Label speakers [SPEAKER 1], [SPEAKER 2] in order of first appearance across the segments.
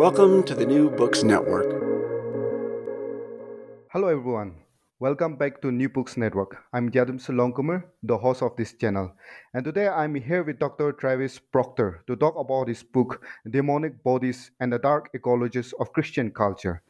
[SPEAKER 1] Welcome to the New Books Network.
[SPEAKER 2] Hello everyone. Welcome back to New Books Network. I'm Yadam Salonkumar, the host of this channel. And today I'm here with Dr. Travis Proctor to talk about his book, Demonic Bodies and the Dark Ecologies of Christian Culture.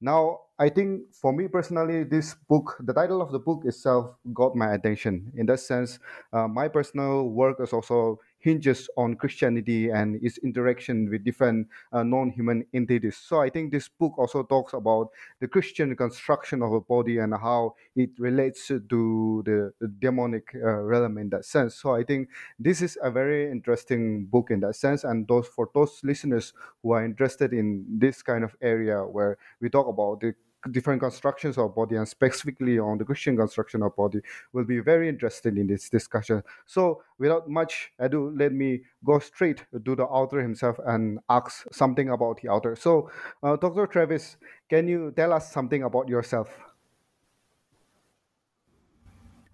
[SPEAKER 2] Now, I think for me personally, this book, the title of the book itself got my attention. In that sense, uh, my personal work is also hinges on Christianity and its interaction with different uh, non-human entities. So I think this book also talks about the Christian construction of a body and how it relates to the, demonic uh, realm in that sense. So I think this is a very interesting book in that sense. And those for those listeners who are interested in this kind of area where we talk about the different constructions of body and specifically on the Christian construction of body will be very interested in this discussion. So without much ado, let me go straight to the author himself and ask something about the author. So uh, Dr. Travis, can you tell us something about yourself?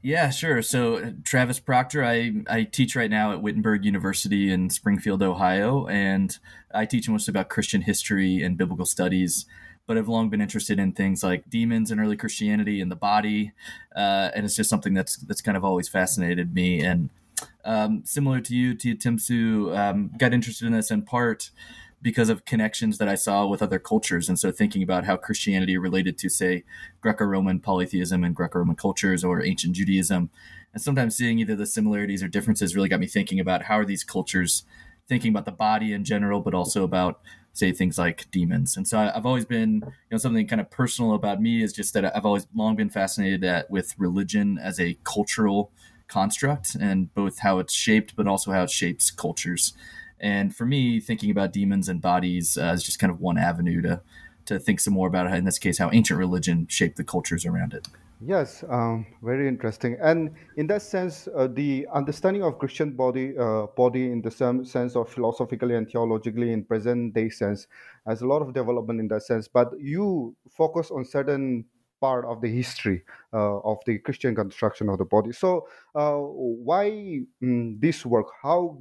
[SPEAKER 3] Yeah, sure. So Travis Proctor, I, I teach right now at Wittenberg University in Springfield, Ohio, and I teach mostly about Christian history and biblical studies but I've long been interested in things like demons and early Christianity and the body, uh, and it's just something that's that's kind of always fascinated me. And um, similar to you, Tia Timsu, um, got interested in this in part because of connections that I saw with other cultures, and so thinking about how Christianity related to, say, Greco-Roman polytheism and Greco-Roman cultures or ancient Judaism, and sometimes seeing either the similarities or differences really got me thinking about how are these cultures thinking about the body in general, but also about say things like demons. And so I've always been, you know, something kind of personal about me is just that I've always long been fascinated at, with religion as a cultural construct and both how it's shaped, but also how it shapes cultures. And for me, thinking about demons and bodies uh, is just kind of one avenue to to think some more about, in this case, how ancient religion shaped the cultures around it.
[SPEAKER 2] Yes, um, very interesting. And in that sense, uh, the understanding of Christian body, uh, body in the same sense of philosophically and theologically in present day sense, has a lot of development in that sense. But you focus on certain part of the history uh, of the Christian construction of the body. So, uh, why mm, this work? How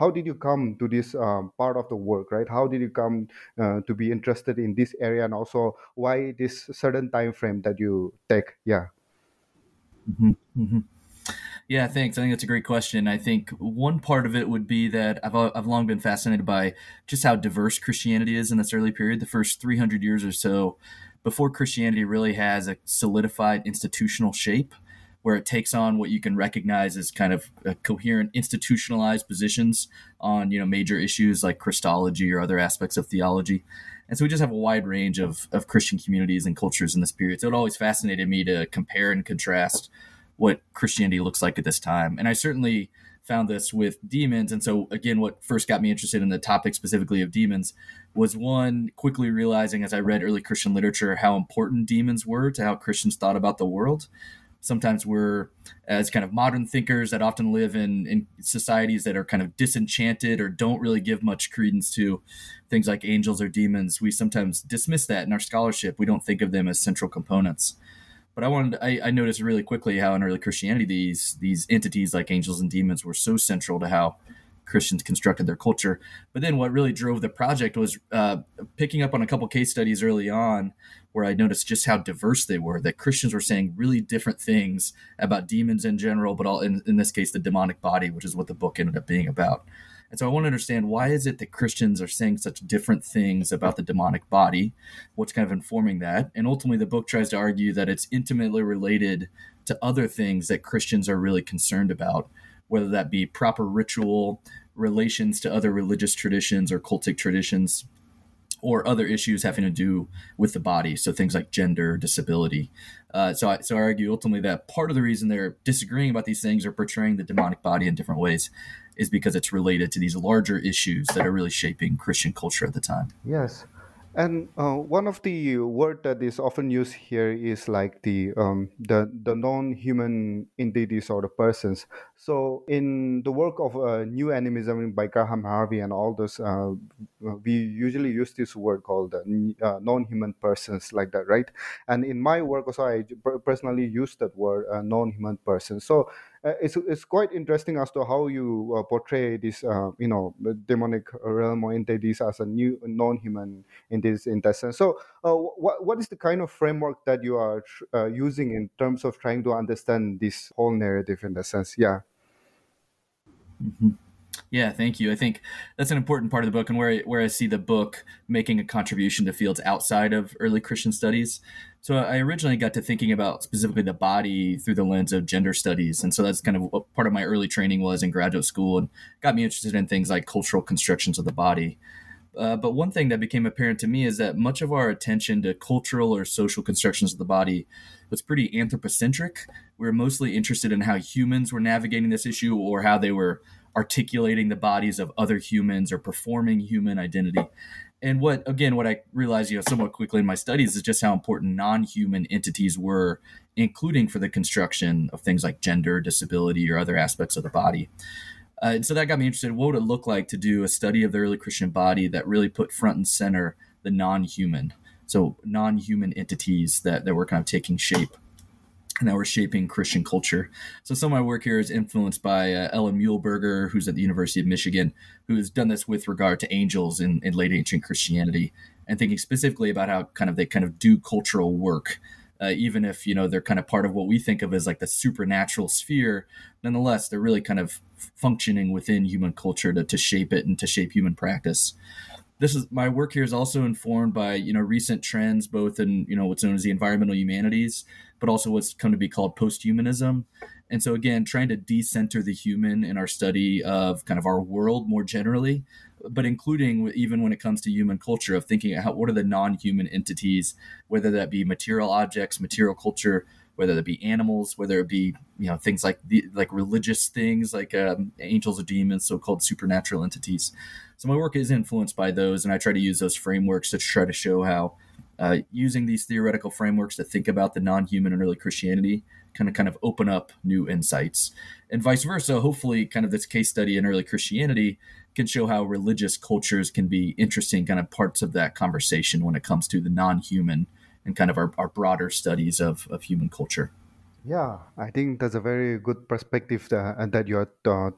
[SPEAKER 2] how did you come to this um, part of the work right how did you come uh, to be interested in this area and also why this certain time frame that you take yeah
[SPEAKER 3] mm-hmm. Mm-hmm. Yeah, thanks. I think that's a great question. I think one part of it would be that I've, I've long been fascinated by just how diverse Christianity is in this early period, the first 300 years or so, before Christianity really has a solidified institutional shape where it takes on what you can recognize as kind of uh, coherent institutionalized positions on you know major issues like Christology or other aspects of theology. And so we just have a wide range of, of Christian communities and cultures in this period. So it always fascinated me to compare and contrast what Christianity looks like at this time. And I certainly found this with demons. And so, again, what first got me interested in the topic specifically of demons was one, quickly realizing as I read early Christian literature how important demons were to how Christians thought about the world sometimes we're as kind of modern thinkers that often live in, in societies that are kind of disenchanted or don't really give much credence to things like angels or demons we sometimes dismiss that in our scholarship. We don't think of them as central components. But i wanted I, I noticed really quickly how in early christianity these these entities like angels and demons were so central to how Christians constructed their culture. But then what really drove the project was uh, picking up on a couple case studies early on where I noticed just how diverse they were. That Christians were saying really different things about demons in general, but all in, in this case, the demonic body, which is what the book ended up being about. And so I want to understand why is it that Christians are saying such different things about the demonic body? What's kind of informing that? And ultimately, the book tries to argue that it's intimately related to other things that Christians are really concerned about, whether that be proper ritual, relations to other religious traditions or cultic traditions, or other issues having to do with the body. So things like gender, disability. Uh, so, I, so I argue ultimately that part of the reason they're disagreeing about these things or portraying the demonic body in different ways is because it's related to these larger issues that are really shaping Christian culture at the time.
[SPEAKER 2] Yes. And uh, one of the word that is often used here is like the um, the the non-human entities or the persons. So in the work of uh, new animism by Graham Harvey and all those, uh, we usually use this word called uh, non-human persons like that, right? And in my work also, I personally use that word uh, non-human person. So uh, it's it's quite interesting as to how you uh, portray this uh, you know demonic realm or entities as a new non-human in this in that sense. So, uh, what what is the kind of framework that you are uh, using in terms of trying to understand this whole narrative in that sense? Yeah.
[SPEAKER 3] Mm-hmm. Yeah, thank you. I think that's an important part of the book, and where where I see the book making a contribution to fields outside of early Christian studies. So I originally got to thinking about specifically the body through the lens of gender studies, and so that's kind of what part of my early training was in graduate school, and got me interested in things like cultural constructions of the body. Uh, but one thing that became apparent to me is that much of our attention to cultural or social constructions of the body was pretty anthropocentric. We were mostly interested in how humans were navigating this issue or how they were articulating the bodies of other humans or performing human identity. And what again, what I realized, you know, somewhat quickly in my studies is just how important non-human entities were, including for the construction of things like gender, disability, or other aspects of the body. Uh, and so that got me interested. What would it look like to do a study of the early Christian body that really put front and center the non-human, so non-human entities that that were kind of taking shape and that were shaping Christian culture. So some of my work here is influenced by uh, Ellen Muehlberger, who's at the University of Michigan, who has done this with regard to angels in, in late ancient Christianity, and thinking specifically about how kind of they kind of do cultural work. Uh, even if you know they're kind of part of what we think of as like the supernatural sphere, nonetheless they're really kind of functioning within human culture to, to shape it and to shape human practice this is my work here is also informed by you know recent trends both in you know what's known as the environmental humanities but also what's come to be called post-humanism and so again trying to decenter the human in our study of kind of our world more generally but including even when it comes to human culture of thinking what are the non-human entities whether that be material objects material culture whether it be animals, whether it be you know things like the like religious things like um, angels or demons, so-called supernatural entities. So my work is influenced by those, and I try to use those frameworks to try to show how uh, using these theoretical frameworks to think about the non-human in early Christianity kind of kind of open up new insights, and vice versa. Hopefully, kind of this case study in early Christianity can show how religious cultures can be interesting kind of parts of that conversation when it comes to the non-human and kind of our, our broader studies of, of human culture.
[SPEAKER 2] Yeah, I think that's a very good perspective that, that you're uh,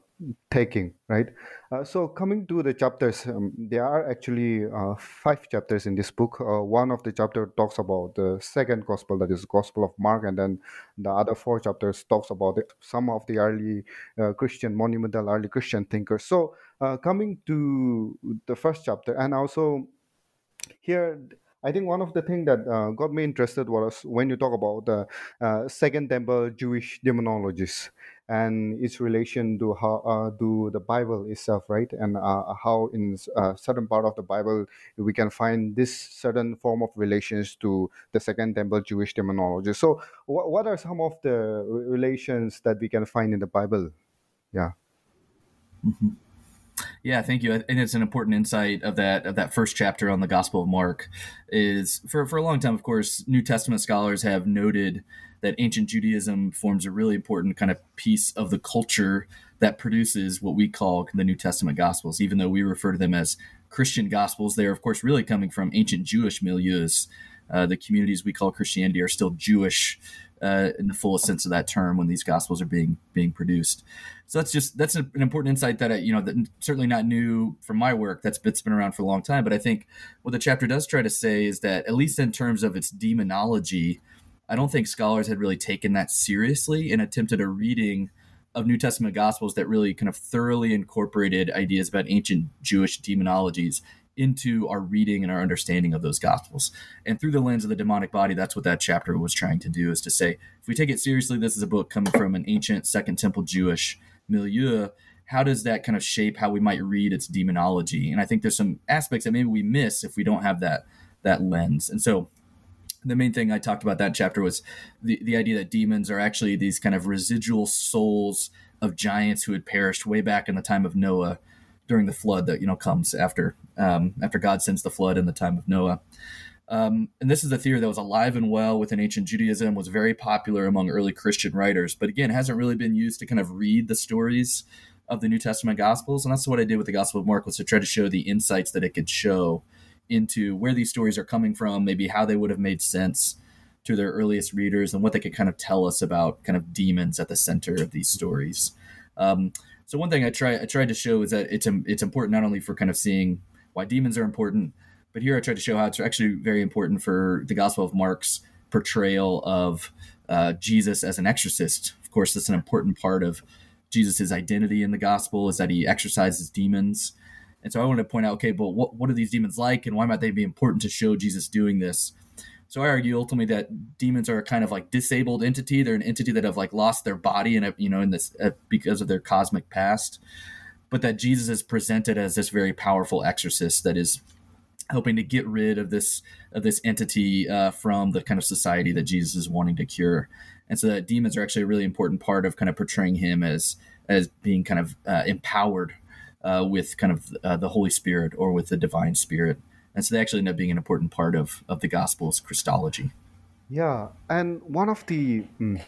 [SPEAKER 2] taking, right? Uh, so, coming to the chapters, um, there are actually uh, five chapters in this book. Uh, one of the chapter talks about the second gospel, that is Gospel of Mark, and then the other four chapters talks about the, some of the early uh, Christian, monumental early Christian thinkers. So, uh, coming to the first chapter, and also here I think one of the things that uh, got me interested was when you talk about the uh, Second Temple Jewish demonologies and its relation to how uh, the Bible itself, right? And uh, how in a uh, certain part of the Bible we can find this certain form of relations to the Second Temple Jewish demonology. So, wh- what are some of the relations that we can find in the Bible? Yeah.
[SPEAKER 3] Mm-hmm. Yeah, thank you. And it's an important insight of that of that first chapter on the Gospel of Mark. Is for for a long time, of course, New Testament scholars have noted that ancient Judaism forms a really important kind of piece of the culture that produces what we call the New Testament Gospels. Even though we refer to them as Christian Gospels, they are of course really coming from ancient Jewish milieus. Uh, the communities we call Christianity are still Jewish uh, in the fullest sense of that term when these gospels are being being produced. So that's just that's an important insight that I, you know that certainly not new from my work. That's it's been around for a long time. But I think what the chapter does try to say is that at least in terms of its demonology, I don't think scholars had really taken that seriously and attempted a reading of New Testament gospels that really kind of thoroughly incorporated ideas about ancient Jewish demonologies into our reading and our understanding of those gospels. And through the lens of the demonic body, that's what that chapter was trying to do is to say, if we take it seriously, this is a book coming from an ancient Second Temple Jewish milieu. How does that kind of shape how we might read its demonology? And I think there's some aspects that maybe we miss if we don't have that that lens. And so the main thing I talked about that chapter was the, the idea that demons are actually these kind of residual souls of giants who had perished way back in the time of Noah during the flood that you know comes after um, after God sends the flood in the time of Noah. Um, and this is a theory that was alive and well within ancient Judaism, was very popular among early Christian writers, but again, hasn't really been used to kind of read the stories of the New Testament Gospels. And that's what I did with the Gospel of Mark was to try to show the insights that it could show into where these stories are coming from, maybe how they would have made sense to their earliest readers, and what they could kind of tell us about kind of demons at the center of these stories. Um, so one thing I try I tried to show is that it's it's important not only for kind of seeing why demons are important, but here I tried to show how it's actually very important for the Gospel of Mark's portrayal of uh, Jesus as an exorcist. Of course, that's an important part of Jesus' identity in the Gospel is that he exorcises demons. And so I wanted to point out, okay, but what, what are these demons like and why might they be important to show Jesus doing this? So I argue ultimately that demons are a kind of like disabled entity. They're an entity that have like lost their body and you know in this uh, because of their cosmic past, but that Jesus is presented as this very powerful exorcist that is hoping to get rid of this of this entity uh, from the kind of society that Jesus is wanting to cure. And so that demons are actually a really important part of kind of portraying him as as being kind of uh, empowered uh, with kind of uh, the Holy Spirit or with the divine spirit and so they actually end up being an important part of of the gospel's Christology.
[SPEAKER 2] Yeah, and one of the mm,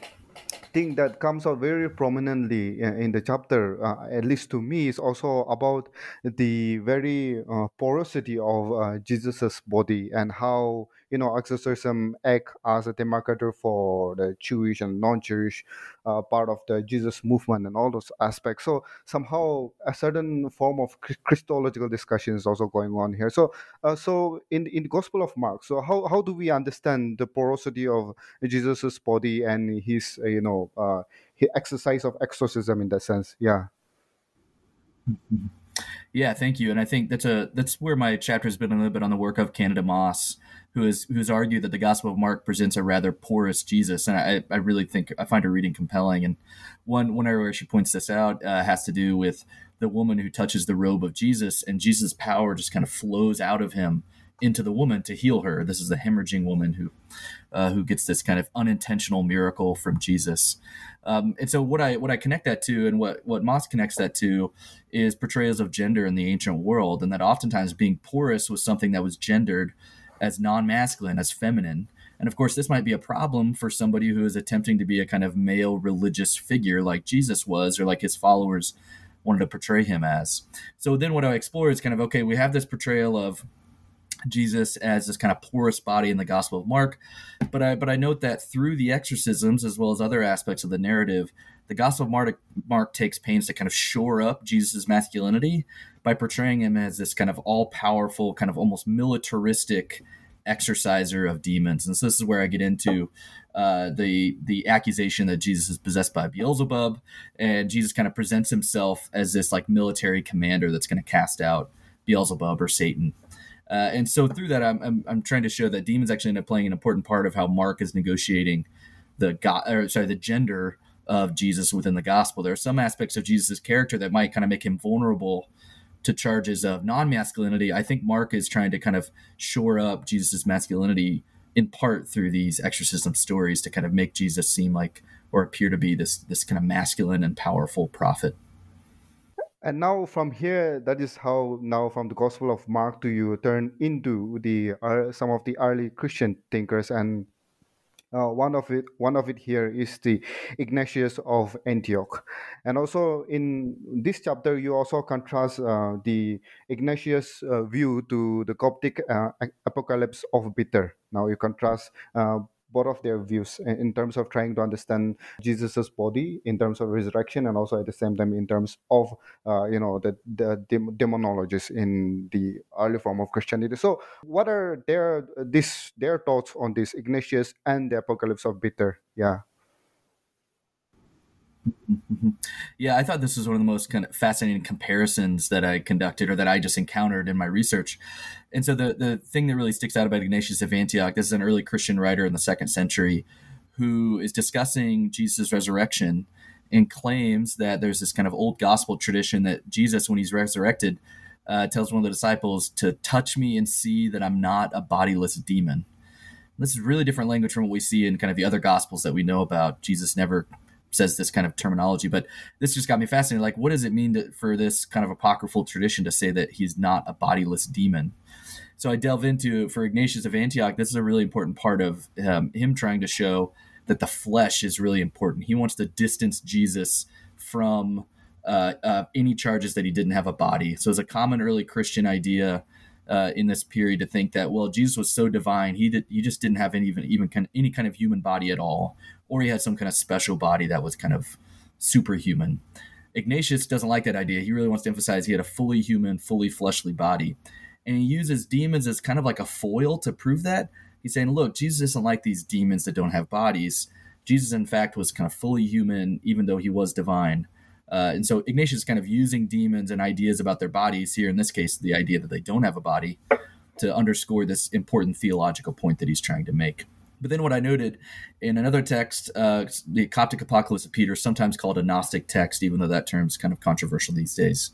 [SPEAKER 2] thing that comes out very prominently in the chapter, uh, at least to me, is also about the very uh, porosity of uh, Jesus's body and how you know exorcism act as a demarcator for the Jewish and non-Jewish uh, part of the Jesus movement and all those aspects. So somehow a certain form of Christological discussion is also going on here. So uh, so in in the Gospel of Mark, so how how do we understand the porosity of Jesus's body and his uh, you know uh, his exercise of exorcism in that sense? Yeah.
[SPEAKER 3] Yeah, thank you. And I think that's a that's where my chapter has been a little bit on the work of Candida Moss who has who's argued that the Gospel of Mark presents a rather porous Jesus, and I, I really think I find her reading compelling. And one one area where she points this out uh, has to do with the woman who touches the robe of Jesus, and Jesus' power just kind of flows out of him into the woman to heal her. This is the hemorrhaging woman who uh, who gets this kind of unintentional miracle from Jesus. Um, and so what I what I connect that to, and what what Moss connects that to, is portrayals of gender in the ancient world, and that oftentimes being porous was something that was gendered as non-masculine, as feminine. And of course, this might be a problem for somebody who is attempting to be a kind of male religious figure like Jesus was, or like his followers wanted to portray him as. So then what I explore is kind of okay, we have this portrayal of Jesus as this kind of porous body in the Gospel of Mark, but I but I note that through the exorcisms as well as other aspects of the narrative, the Gospel of Mark, Mark takes pains to kind of shore up Jesus' masculinity by portraying him as this kind of all powerful, kind of almost militaristic exorciser of demons. And so this is where I get into uh, the the accusation that Jesus is possessed by Beelzebub, and Jesus kind of presents himself as this like military commander that's going to cast out Beelzebub or Satan. Uh, and so through that, I'm, I'm, I'm trying to show that demons actually end up playing an important part of how Mark is negotiating the God, or sorry, the gender of Jesus within the gospel. There are some aspects of Jesus' character that might kind of make him vulnerable to charges of non-masculinity, I think Mark is trying to kind of shore up Jesus' masculinity in part through these exorcism stories to kind of make Jesus seem like or appear to be this this kind of masculine and powerful prophet.
[SPEAKER 2] And now from here, that is how now from the Gospel of Mark do you turn into the uh, some of the early Christian thinkers and uh, one of it, one of it here is the Ignatius of Antioch, and also in this chapter you also contrast uh, the Ignatius uh, view to the Coptic uh, apocalypse of Peter. Now you contrast uh, both of their views in terms of trying to understand Jesus's body in terms of resurrection and also at the same time in terms of uh, you know the, the demonologists in the early form of Christianity. So what are their this their thoughts on this Ignatius and the apocalypse of Peter? Yeah.
[SPEAKER 3] Yeah, I thought this was one of the most kind of fascinating comparisons that I conducted or that I just encountered in my research. And so the the thing that really sticks out about Ignatius of Antioch, this is an early Christian writer in the second century who is discussing Jesus' resurrection and claims that there's this kind of old gospel tradition that Jesus, when he's resurrected, uh, tells one of the disciples to touch me and see that I'm not a bodiless demon. This is really different language from what we see in kind of the other gospels that we know about. Jesus never says this kind of terminology. But this just got me fascinated. Like, what does it mean to, for this kind of apocryphal tradition to say that he's not a bodiless demon? So I delve into for Ignatius of Antioch. This is a really important part of um, him trying to show that the flesh is really important. He wants to distance Jesus from uh, uh, any charges that he didn't have a body. So it's a common early Christian idea uh, in this period to think that well Jesus was so divine he did he just didn't have any even even kind of, any kind of human body at all, or he had some kind of special body that was kind of superhuman. Ignatius doesn't like that idea. He really wants to emphasize he had a fully human, fully fleshly body, and he uses demons as kind of like a foil to prove that. He's saying, look, Jesus isn't like these demons that don't have bodies. Jesus, in fact, was kind of fully human, even though he was divine. Uh, and so Ignatius is kind of using demons and ideas about their bodies here, in this case, the idea that they don't have a body, to underscore this important theological point that he's trying to make. But then what I noted in another text, uh, the Coptic Apocalypse of Peter, sometimes called a Gnostic text, even though that term's kind of controversial these days,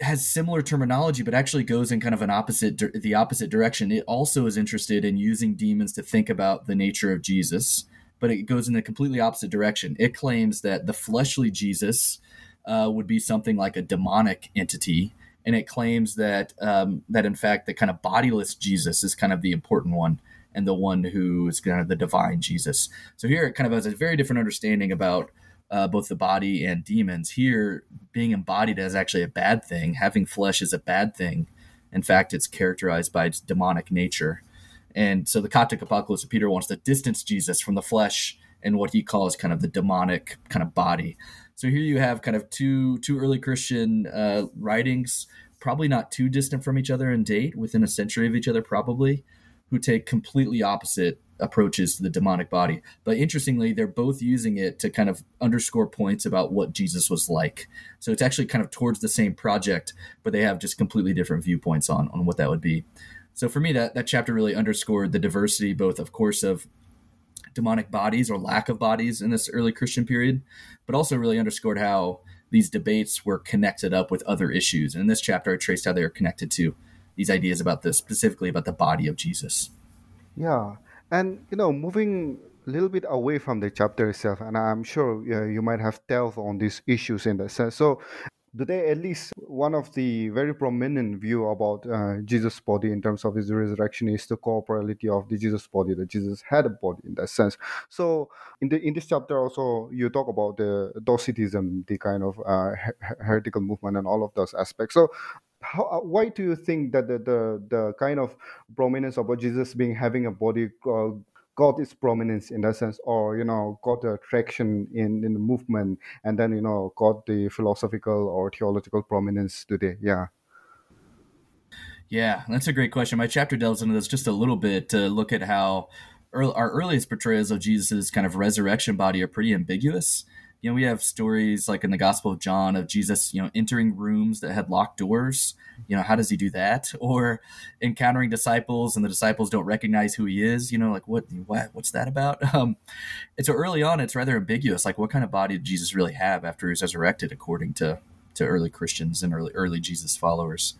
[SPEAKER 3] has similar terminology, but actually goes in kind of an opposite, the opposite direction. It also is interested in using demons to think about the nature of Jesus but it goes in a completely opposite direction. It claims that the fleshly Jesus uh, would be something like a demonic entity, and it claims that um, that in fact the kind of bodiless Jesus is kind of the important one and the one who is kind of the divine Jesus. So here it kind of has a very different understanding about uh, both the body and demons. Here, being embodied is actually a bad thing. Having flesh is a bad thing. In fact, it's characterized by its demonic nature. And so the Coptic Apocalypse of Peter wants to distance Jesus from the flesh and what he calls kind of the demonic kind of body. So here you have kind of two two early Christian uh, writings, probably not too distant from each other in date, within a century of each other, probably, who take completely opposite approaches to the demonic body. But interestingly, they're both using it to kind of underscore points about what Jesus was like. So it's actually kind of towards the same project, but they have just completely different viewpoints on on what that would be. So for me, that that chapter really underscored the diversity, both of course of demonic bodies or lack of bodies in this early Christian period, but also really underscored how these debates were connected up with other issues. And in this chapter, I traced how they are connected to these ideas about this, specifically about the body of Jesus.
[SPEAKER 2] Yeah, and you know, moving a little bit away from the chapter itself, and I'm sure you might have delved on these issues in the sense. So, today at least one of the very prominent view about uh, jesus body in terms of his resurrection is the corporality of the jesus body that jesus had a body in that sense so in the in this chapter also you talk about the docetism the kind of uh, heretical movement and all of those aspects so how, uh, why do you think that the, the, the kind of prominence about Jesus being having a body uh, got its prominence in that sense, or you know, got the traction in in the movement, and then you know, got the philosophical or theological prominence today. Yeah.
[SPEAKER 3] Yeah, that's a great question. My chapter delves into this just a little bit to look at how early, our earliest portrayals of Jesus' kind of resurrection body are pretty ambiguous you know, we have stories like in the Gospel of John of Jesus, you know, entering rooms that had locked doors. You know, how does he do that? Or encountering disciples and the disciples don't recognize who he is. You know, like what, what what's that about? Um, and so early on, it's rather ambiguous. Like, what kind of body did Jesus really have after he was resurrected, according to to early Christians and early early Jesus followers?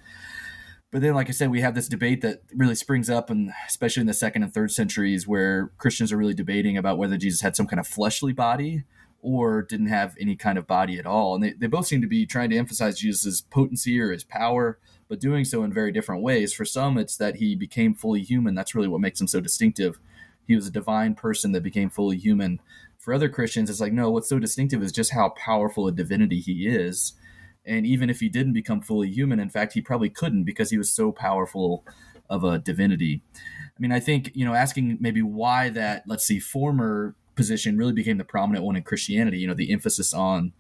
[SPEAKER 3] But then, like I said, we have this debate that really springs up, and especially in the second and third centuries, where Christians are really debating about whether Jesus had some kind of fleshly body or didn't have any kind of body at all. And they, they both seem to be trying to emphasize Jesus' potency or his power, but doing so in very different ways. For some, it's that he became fully human. That's really what makes him so distinctive. He was a divine person that became fully human. For other Christians, it's like, no, what's so distinctive is just how powerful a divinity he is. And even if he didn't become fully human, in fact, he probably couldn't because he was so powerful of a divinity. I mean, I think, you know, asking maybe why that, let's see, former position really became the prominent one in Christianity. You know, the emphasis on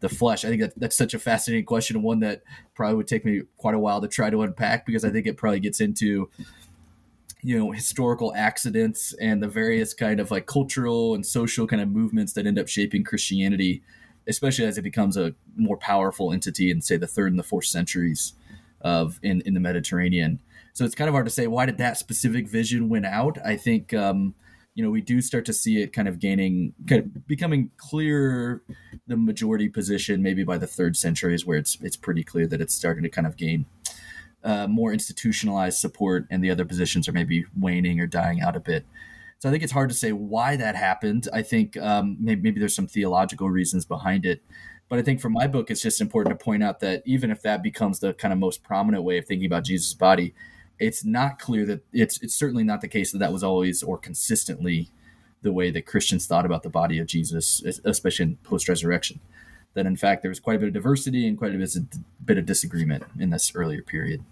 [SPEAKER 3] the flesh. I think that, that's such a fascinating question, one that probably would take me quite a while to try to unpack because I think it probably gets into you know historical accidents and the various kind of like cultural and social kind of movements that end up shaping Christianity, especially as it becomes a more powerful entity in say the third and the fourth centuries of in in the Mediterranean. So it's kind of hard to say why did that specific vision win out. I think. Um, you know, we do start to see it kind of gaining, kind of becoming clear the majority position maybe by the third century is where it's it's pretty clear that it's starting to kind of gain uh, more institutionalized support, and the other positions are maybe waning or dying out a bit. So I think it's hard to say why that happened. I think um, maybe, maybe there's some theological reasons behind it. But I think for my book, it's just important to point out that even if that becomes the kind of most prominent way of thinking about Jesus' body, it's not clear that it's it's certainly not the case that that was always or consistently the way that Christians thought about the body of Jesus, especially in post resurrection. That in fact there was quite a bit of diversity and quite a bit of disagreement in this earlier period.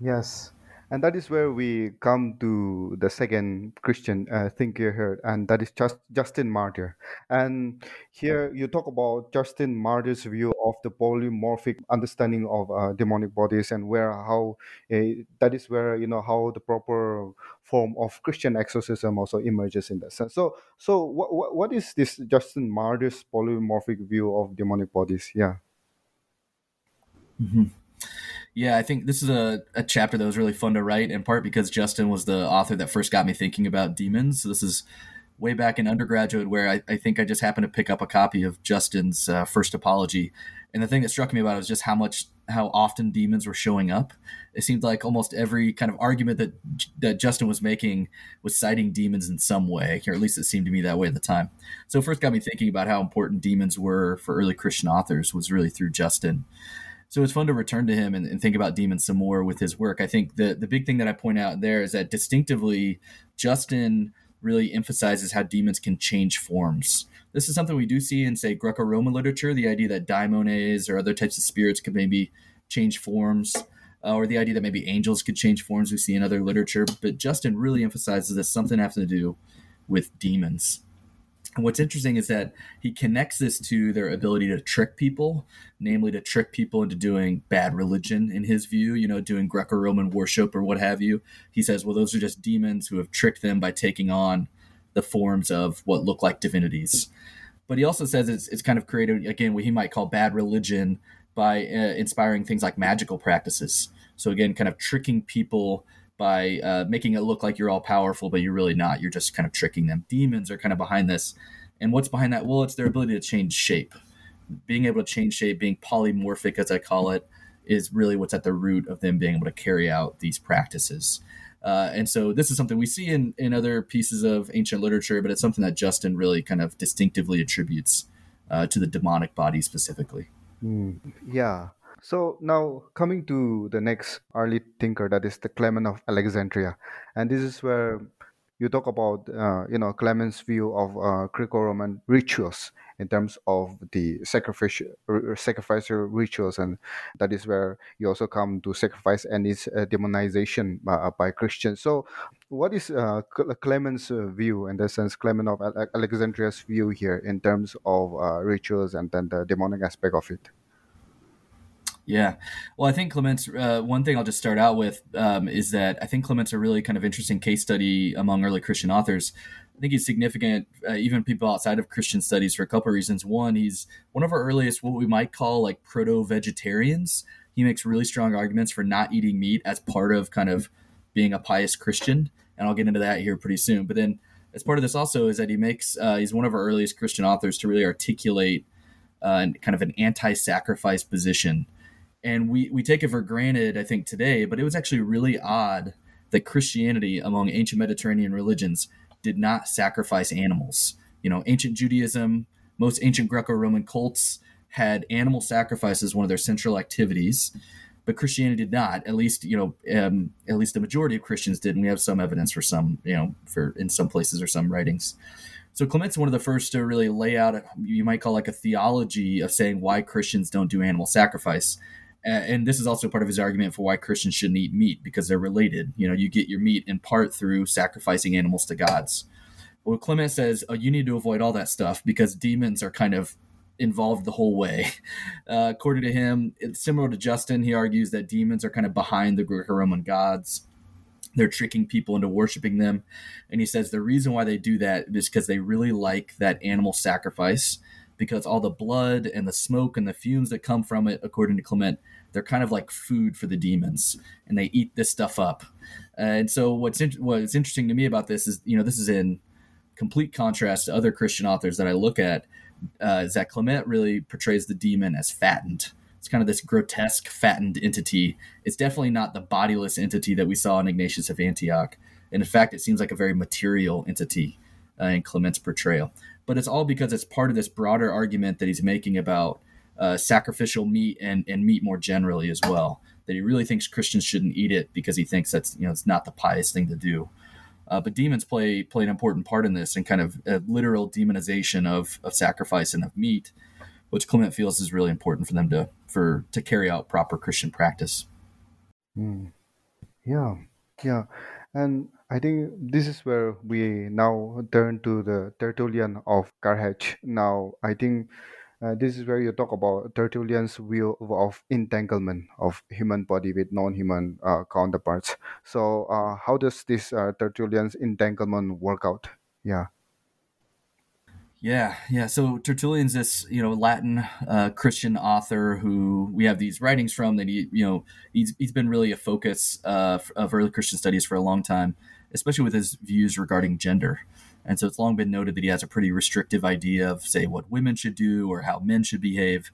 [SPEAKER 2] Yes, and that is where we come to the second Christian uh, thinker here, and that is just Justin Martyr. And here you talk about Justin Martyr's view of the polymorphic understanding of uh, demonic bodies, and where how uh, that is where you know how the proper form of Christian exorcism also emerges in that sense. So, so what what, is this Justin Martyr's polymorphic view of demonic bodies? Yeah.
[SPEAKER 3] Mm-hmm. Yeah, I think this is a, a chapter that was really fun to write, in part because Justin was the author that first got me thinking about demons. So this is way back in undergraduate where I, I think I just happened to pick up a copy of Justin's uh, first apology. And the thing that struck me about it was just how much, how often demons were showing up. It seemed like almost every kind of argument that that Justin was making was citing demons in some way, or at least it seemed to me that way at the time. So first got me thinking about how important demons were for early Christian authors was really through Justin so it's fun to return to him and, and, think about demons some more with his work. I think the the big thing that I point out there is that distinctively, Justin really emphasizes how demons can change forms. This is something we do see in, say, Greco-Roman literature. The idea that daimones or other types of spirits could maybe change forms, uh, or the idea that maybe angels could change forms. We see in other literature, but Justin really emphasizes that something has to do with demons. And what's interesting is that he connects this to their ability to trick people, namely to trick people into doing bad religion, in his view, you know, doing Greco Roman worship or what have you. He says, well, those are just demons who have tricked them by taking on the forms of what look like divinities. But he also says it's, it's kind of created, again, what he might call bad religion by uh, inspiring things like magical practices. So, again, kind of tricking people by uh, making it look like you're all powerful, but you're really not. You're just kind of tricking them. Demons are kind of behind this. And what's behind that? Well, it's their ability to change shape. Being able to change shape, being polymorphic, as I call it, is really what's at the root of them being able to carry out these practices. Uh, and so this is something we see in, in other pieces of ancient literature, but it's something that Justin really kind of distinctively attributes uh, to the demonic body specifically.
[SPEAKER 2] Mm, yeah. So now coming to the next early thinker, that is the Clement of Alexandria, and this is where you talk about uh, you know Clement's view of uh, Greco-Roman rituals in terms of the sacrificial rituals, and that is where you also come to sacrifice and its uh, demonization uh, by Christians. So, what is uh, Clement's uh, view in the sense Clement of Alexandria's view here in terms of rituals and then the demonic aspect of it?
[SPEAKER 3] Yeah. Well, I think Clement's uh, one thing I'll just start out with um, is that I think Clement's a really kind of interesting case study among early Christian authors. I think he's significant, uh, even people outside of Christian studies, for a couple of reasons. One, he's one of our earliest, what we might call like proto vegetarians. He makes really strong arguments for not eating meat as part of kind of being a pious Christian. And I'll get into that here pretty soon. But then, as part of this, also, is that he makes, uh, he's one of our earliest Christian authors to really articulate uh, kind of an anti sacrifice position and we we take it for granted i think today but it was actually really odd that christianity among ancient mediterranean religions did not sacrifice animals. You know ancient judaism most ancient greco-roman cults had animal sacrifice as one of their central activities but christianity did not. At least you know um, at least the majority of christians did and we have some evidence for some you know for in some places or some writings. So Clement's one of the first to really lay out, you might call like a theology of saying why Christians don't do animal sacrifice and this is also part of his argument for why Christians shouldn't eat meat because they're related. You know, you get your meat in part through sacrificing animals to gods. Well, Clement says oh, you need to avoid all that stuff because demons are kind of involved the whole way. Uh, according to him, similar to Justin. He argues that demons are kind of behind the Greco-Roman gods. They're tricking people into worshiping them, and he says the reason why they do that is because they really like that animal sacrifice because all the blood and the smoke and the fumes that come from it, according to Clement, they're kind of like food for the demons, and they eat this stuff up. And so, what's in, what's interesting to me about this is, you know, this is in complete contrast to other Christian authors that I look at. Uh, is that Clement really portrays the demon as fattened, It's kind of this grotesque, fattened entity. It's definitely not the bodiless entity that we saw in Ignatius of Antioch. And in fact, it seems like a very material entity uh, in Clement's portrayal. But it's all because it's part of this broader argument that he's making about uh, sacrificial meat and, and meat more generally as well. That he really thinks Christians shouldn't eat it because he thinks that's you know it's not the pious thing to do. Uh, but demons play play an important part in this and kind of a literal demonization of, of sacrifice and of meat, which Clement feels is really important for them to for to carry out proper Christian practice.
[SPEAKER 2] Mm. Yeah, yeah, and I think this is where we now turn to the Tertullian of Carthage. Now, I think uh, this is where you talk about Tertullian's view of entanglement of human body with non-human uh, counterparts. So, uh, how does this uh, Tertullian's entanglement work out? Yeah.
[SPEAKER 3] Yeah, yeah. So Tertullian's this, you know, Latin uh, Christian author who we have these writings from. That he, you know, he's he's been really a focus uh, of early Christian studies for a long time, especially with his views regarding gender. And so it's long been noted that he has a pretty restrictive idea of, say, what women should do or how men should behave.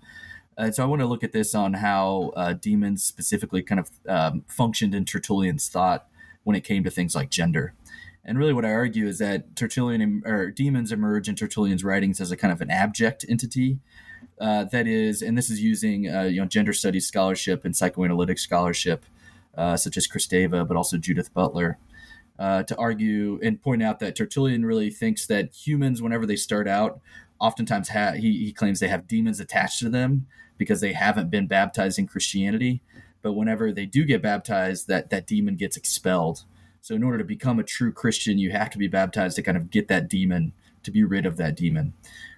[SPEAKER 3] And so I want to look at this on how uh, demons specifically kind of um, functioned in Tertullian's thought when it came to things like gender. And really, what I argue is that Tertullian or demons emerge in Tertullian's writings as a kind of an abject entity. Uh, that is, and this is using uh, you know gender studies scholarship and psychoanalytic scholarship, uh, such as Kristeva, but also Judith Butler, uh, to argue and point out that Tertullian really thinks that humans, whenever they start out, oftentimes ha- he, he claims they have demons attached to them because they haven't been baptized in Christianity. But whenever they do get baptized, that that demon gets expelled. So in order to become a true Christian, you have to be baptized to kind of get that demon, to be rid of that demon.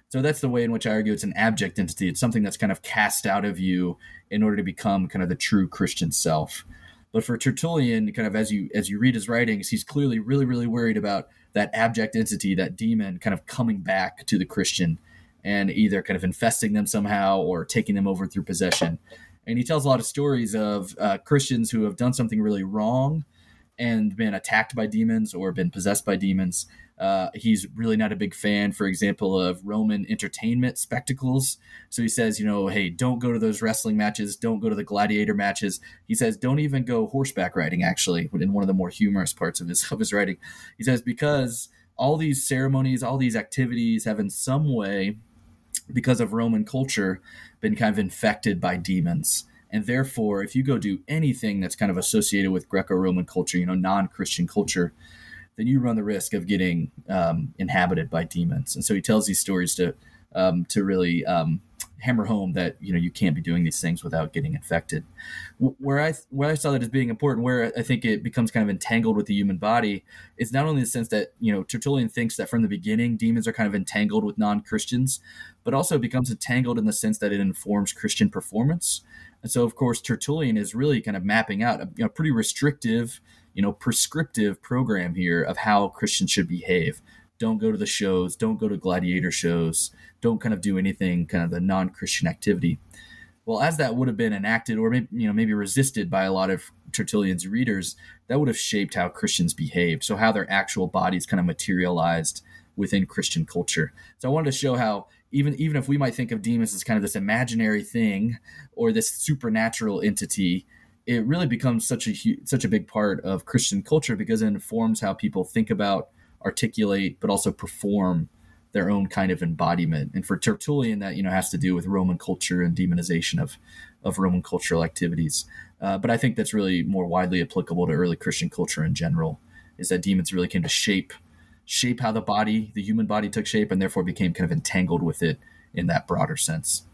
[SPEAKER 3] So that's the way in which I argue it's an abject entity. It's something that's kind of cast out of you in order to become kind of the true Christian self. But for Tertullian, kind of as you as you read his writings, he's clearly really really worried about that abject entity, that demon, kind of coming back to the Christian and either kind of infesting them somehow or taking them over through possession. And he tells a lot of stories of uh, Christians who have done something really wrong and been attacked by demons or been possessed by demons. Uh, he's really not a big fan, for example, of Roman entertainment spectacles. So he says, you know, hey, don't go to those wrestling matches, don't go to the gladiator matches. He says, don't even go horseback riding. Actually, in one of the more humorous parts of his of his writing, he says because all these ceremonies, all these activities have in some way, because of Roman culture, been kind of infected by demons. And therefore, if you go do anything that's kind of associated with Greco Roman culture, you know, non Christian culture, then you run the risk of getting um, inhabited by demons. And so he tells these stories to um, to really um, hammer home that you know you can't be doing these things without getting infected. Where I where I saw that as being important, where I think it becomes kind of entangled with the human body, is not only the sense that you know Tertullian thinks that from the beginning demons are kind of entangled with non Christians, but also it becomes entangled in the sense that it informs Christian performance. And so, of course, Tertullian is really kind of mapping out a you know, pretty restrictive you know prescriptive program here of how Christians should behave. Don't go to the shows. Don't go to gladiator shows. Don't kind of do anything kind of the non-Christian activity. Well, as that would have been enacted, or maybe you know maybe resisted by a lot of Tertullian's readers, that would have shaped how Christians behaved. So how their actual bodies kind of materialized within Christian culture. So I wanted to show how even even if we might think of demons as kind of this imaginary thing or this supernatural entity, it really becomes such a such a big part of Christian culture because it informs how people think about, articulate, but also perform their own kind of embodiment. And for Tertullian, that you know has to do with Roman culture and demonization of of Roman cultural activities. Uh, but I think that's really more widely applicable to early Christian culture in general. Is that demons really came to shape shape how the body, the human body, took shape, and therefore became kind of entangled with it in that broader sense.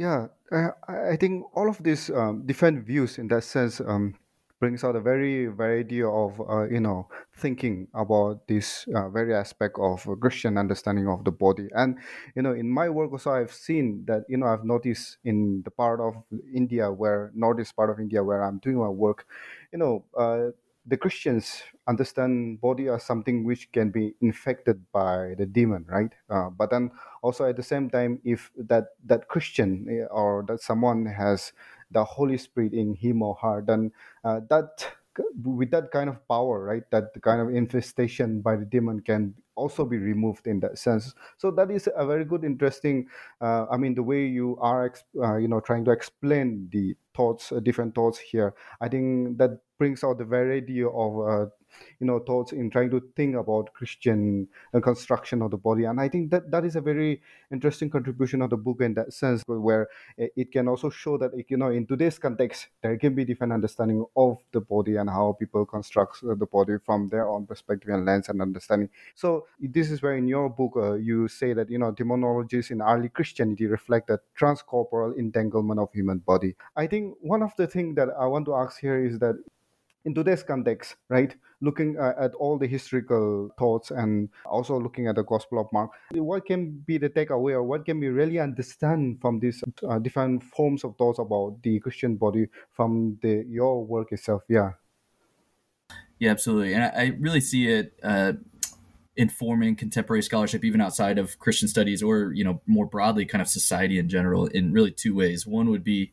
[SPEAKER 2] Yeah, I, I think all of these um, different views in that sense um, brings out a very variety of uh, you know thinking about this uh, very aspect of Christian understanding of the body. And you know, in my work also, I've seen that you know I've noticed in the part of India where northeast part of India where I'm doing my work, you know. Uh, the Christians understand body as something which can be infected by the demon, right? Uh, but then also at the same time, if that that Christian eh, or that someone has the Holy Spirit in him or her, then uh, that with that kind of power, right? That kind of infestation by the demon can also be removed in that sense. So that is a very good, interesting. Uh, I mean, the way you are, uh, you know, trying to explain the thoughts, uh, different thoughts here. I think that brings out the variety of uh, you know thoughts in trying to think about christian uh, construction of the body. And i think that that is a very interesting contribution of the book in that sense where it can also show that you know in today's context there can be different understanding of the body and how people construct uh, the body from their own perspective and lens and understanding. So this is where in your book uh, you say that you know demonologies in early christianity reflect the transcorporeal entanglement of human body. I think one of the things that i want to ask here is that in today's context, right? Looking uh, at all the historical thoughts and also looking at the Gospel of Mark, what can be the takeaway or what can we really understand from these uh, different forms of thoughts about the Christian body from the your work itself? Yeah.
[SPEAKER 3] Yeah, absolutely, and I, I really see it uh, informing contemporary scholarship even outside of christian studies or you know more broadly kind of society in general in really two ways. One would be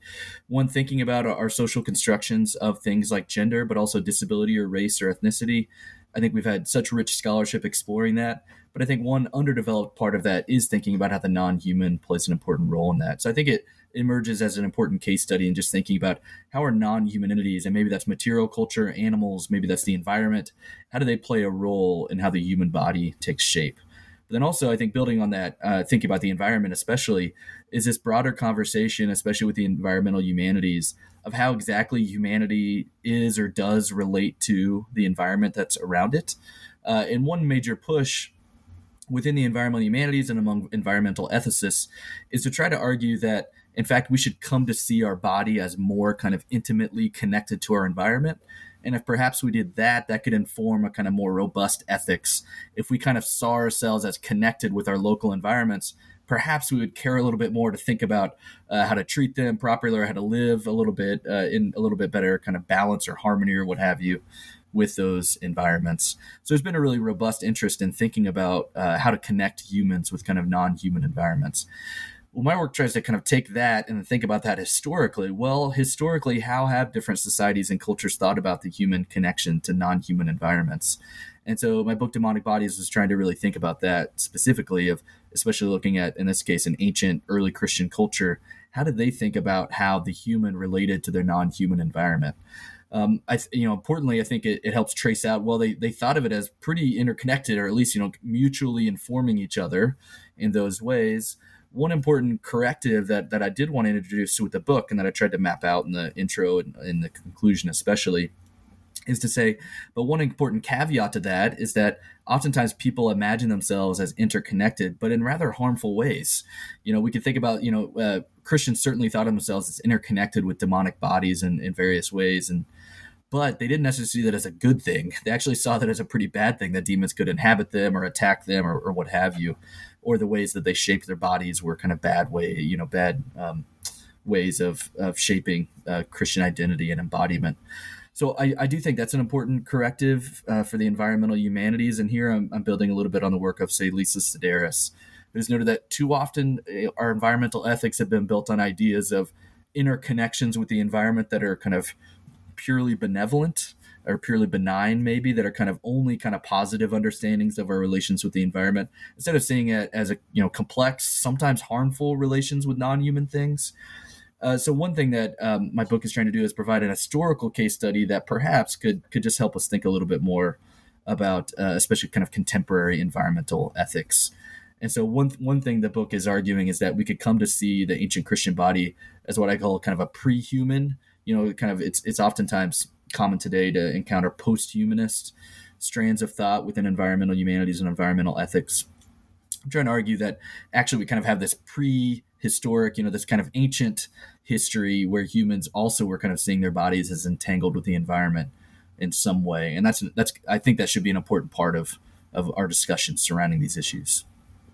[SPEAKER 3] one thinking about our social constructions of things like gender but also disability or race or ethnicity. I think we've had such rich scholarship exploring that but i think one underdeveloped part of that is thinking about how the non-human plays an important role in that. So i think it emerges as an important case study in just thinking about how are non-human entities and maybe that's material culture animals maybe that's the environment how do they play a role in how the human body takes shape? But then also i think building on that uh, thinking about the environment especially is this broader conversation especially with the environmental humanities of how exactly humanity is or does relate to the environment that's around it. Uh, and one major push within the environmental humanities and among environmental ethicists is to try to argue that in fact, we should come to see our body as more kind of intimately connected to our environment. And if perhaps we did that, that could inform a kind of more robust ethics. If we kind of saw ourselves as connected with our local environments, perhaps we would care a little bit more to think about uh, how to treat them properly or how to live a little bit uh, in a little bit better kind of balance or harmony or what have you with those environments. So there's been a really robust interest in thinking about uh, how to connect humans with kind of non-human environments well, my work tries to kind of take that and think about that historically. Well, historically, how have different societies and cultures thought about the human connection to non human environments? And so my book, Demonic Bodies, was trying to really think about that specifically, of especially looking at, in this case, an ancient early Christian culture. How did they think about how the human related to their non human environment? Um, I, you know, importantly, I think it, it, helps trace out. Well, they they thought of it as pretty interconnected, or at least you know mutually informing each other in those ways one important corrective that, that I did want to introduce with the book and that I tried to map out in the intro and in the conclusion, especially, is to say, but one important caveat to that is that oftentimes people imagine themselves as interconnected, but in rather harmful ways. You know, we could think about, you know, uh, Christians certainly thought of themselves as interconnected with demonic bodies in, in various ways. And but they didn't necessarily see that as a good thing. They actually saw that as a pretty bad thing that demons could inhabit them or attack them or, or what have you or the ways that they shaped their bodies were kind of bad way, you know, bad um, ways of, of shaping uh, Christian identity and embodiment. So I, I, do think that's an important corrective uh, for the environmental humanities. And here I'm, I'm, building a little bit on the work of, say, Lisa Sideris, who's noted that too often uh, our environmental ethics have been built on ideas of interconnections with the environment that are kind of purely benevolent are purely benign maybe that are kind of only kind of positive understandings of our relations with the environment instead of seeing it as a you know complex sometimes harmful relations with non-human things uh, so one thing that um, my book is trying to do is provide an historical case study that perhaps could could just help us think a little bit more about uh, especially kind of contemporary environmental ethics and so one one thing the book is arguing is that we could come to see the ancient Christian body as what I call kind of a pre-human. You know, kind of it's it's oftentimes common today to encounter post-humanist strands of thought within environmental humanities and environmental ethics. I'm trying to argue that actually we kind of have this prehistoric, you know, this kind of ancient history where humans also were kind of seeing their bodies as entangled with the environment in some way, and that's that's I think that should be an important part of of our discussion surrounding these issues.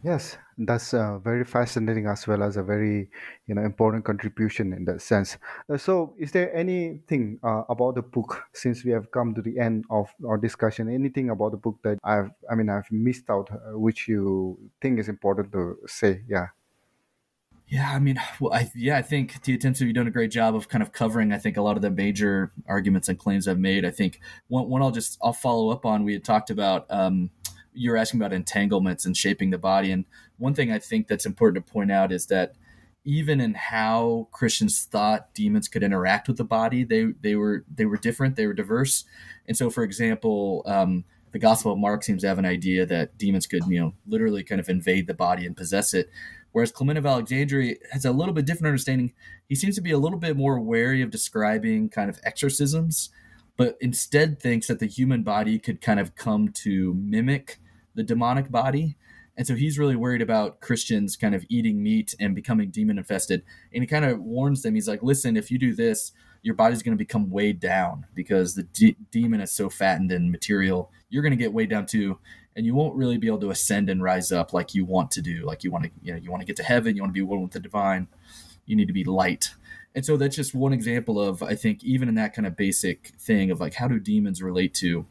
[SPEAKER 2] Yes, that's uh, very fascinating as well as a very you know important contribution in that sense. Uh, so, is there anything uh, about the book since we have come to the end of our discussion? Anything about the book that I've I mean I've missed out, uh, which you think is important to say? Yeah.
[SPEAKER 3] Yeah, I mean, well, I, yeah, I think Tia you've done a great job of kind of covering, I think, a lot of the major arguments and claims I've made. I think one, one I'll just, I'll follow up on, we had talked about, um, you're asking about entanglements and shaping the body. And one thing I think that's important to point out is that even in how Christians thought demons could interact with the body, they they were they were different, they were diverse. And so, for example, um, the Gospel of Mark seems to have an idea that demons could, you know, literally kind of invade the body and possess it. Whereas Clement of Alexandria has a little bit different understanding. He seems to be a little bit more wary of describing kind of exorcisms, but instead thinks that the human body could kind of come to mimic the demonic body. And so he's really worried about Christians kind of eating meat and becoming demon infested. And he kind of warns them. He's like, listen, if you do this, your body's going to become weighed down because the de- demon is so fattened and material. You're going to get weighed down too. And you won't really be able to ascend and rise up like you want to do. Like you want to, you know, you want to get to heaven. You want to be one with the divine. You need to be light. And so that's just one example of, I think, even in that kind of basic thing of like, how do demons relate to,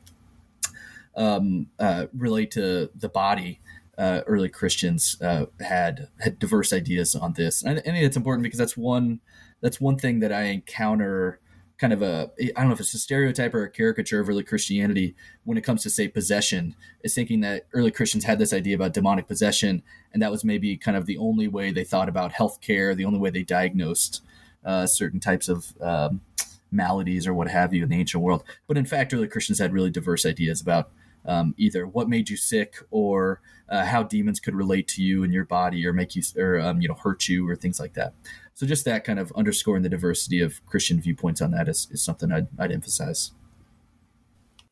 [SPEAKER 3] um, uh, relate to the body? uh, early Christians uh, had had diverse ideas on this. And I, think it's important because that's one that's one thing that I encounter kind of a I don't know if it's a stereotype or a caricature of early Christianity when it comes to say possession is thinking that early Christians had this idea about demonic possession and that was maybe kind of the only way they thought about healthcare, the only way they diagnosed uh, certain types of um, maladies or what have you in the ancient world. But in fact, early Christians had really diverse ideas about um, either what made you sick or uh, how demons could relate to you and your body or make you or um, you know hurt you or things like that. So just that kind of underscoring the diversity of Christian viewpoints on that is, is something I'd, I'd emphasize.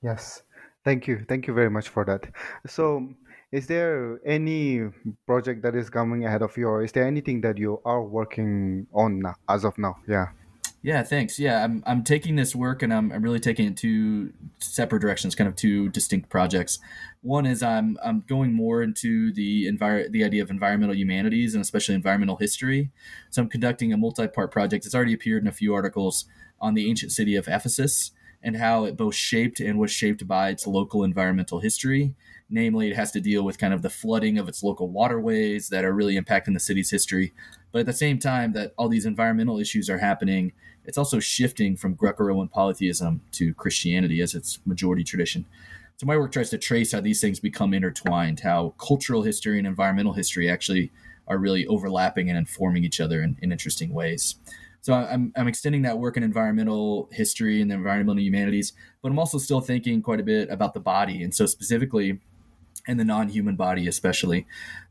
[SPEAKER 2] Yes, thank you, thank you very much for that. So, is there any project that is coming ahead of you, or is there anything that you are working on as of now? Yeah.
[SPEAKER 3] Yeah, thanks. Yeah, I'm I'm taking this work and I'm, I'm really taking it two separate directions, kind of two distinct projects. One is I'm I'm going more into the envir- the idea of environmental humanities and especially environmental history. So I'm conducting a multi-part project. It's already appeared in a few articles on the ancient city of Ephesus and how it both shaped and was shaped by its local environmental history. Namely, it has to deal with kind of the flooding of its local waterways that are really impacting the city's history. But at the same time that all these environmental issues are happening, it's also shifting from Greco-Roman polytheism to Christianity as its majority tradition. So my work tries to trace how these things become intertwined, how cultural history and environmental history actually are really overlapping and informing each other in, in interesting ways. So I'm, I'm extending that work in environmental history and the environmental humanities, but I'm also still thinking quite a bit about the body. And so specifically, and the non-human body especially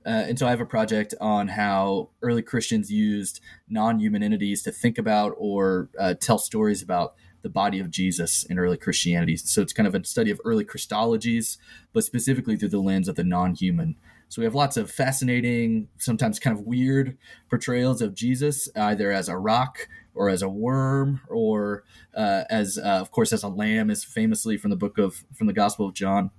[SPEAKER 3] uh, and so i have a project on how early christians used non-human entities to think about or uh, tell stories about the body of jesus in early christianity so it's kind of a study of early christologies but specifically through the lens of the non-human so we have lots of fascinating sometimes kind of weird portrayals of jesus either as a rock or as a worm or uh, as uh, of course as a lamb is famously from the book of from the gospel of john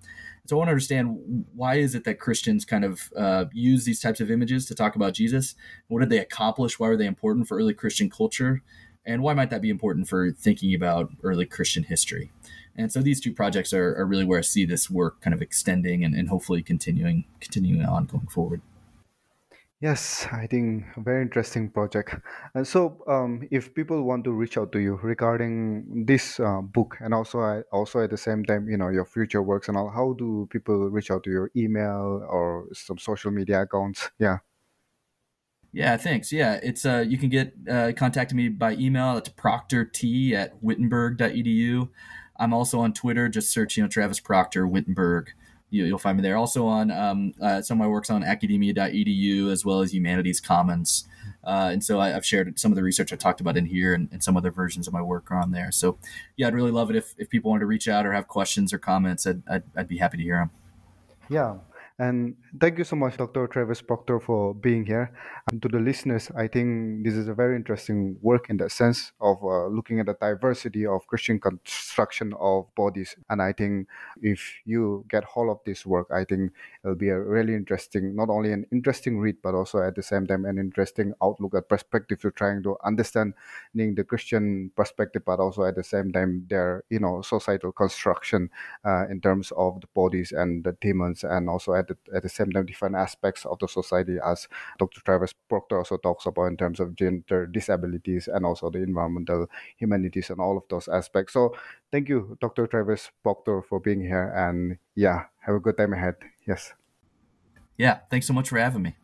[SPEAKER 3] so I want to understand why is it that Christians kind of uh, use these types of images to talk about Jesus? What did they accomplish? Why were they important for early Christian culture? And why might that be important for thinking about early Christian history? And so these two projects are, are really where I see this work kind of extending and, and hopefully continuing continuing on going forward.
[SPEAKER 2] Yes, I think a very interesting project. And so, um, if people want to reach out to you regarding this uh, book, and also, I, also at the same time, you know, your future works and all, how do people reach out to your email or some social media accounts? Yeah.
[SPEAKER 3] Yeah, thanks. Yeah, it's uh, you can get uh, contact me by email. It's proctort at wittenberg.edu. I'm also on Twitter. Just search, you know, Travis Proctor Wittenberg you, will find me there. Also on um, uh, some of my works on academia.edu as well as Humanities Commons. Uh, and so I, have shared some of the research I talked about in here and, and, some other versions of my work are on there. So yeah, I'd really love it if, if people wanted to reach out or have questions or comments. I'd, I'd, I'd be happy to hear them.
[SPEAKER 2] Yeah, and thank you so much, Dr. Travis Proctor, for being here. And to the listeners, I think this is a very interesting work in the sense of uh, looking at the diversity of Christian construction of bodies. And I think if you get hold of this work, I think it'll be a really interesting, not only an interesting read, but also at the same time an interesting outlook at perspective to trying to understanding the Christian perspective, but also at the same time their you know societal construction uh, in terms of the bodies and the demons, and also at the, at the same time different aspects of the society as Dr. Travis Proctor also talks about in terms of gender disabilities and also the environmental humanities and all of those aspects. So thank you, Dr. Travis Proctor, for being here and yeah, have a good time ahead. Yes.
[SPEAKER 3] Yeah, thanks so much for having me.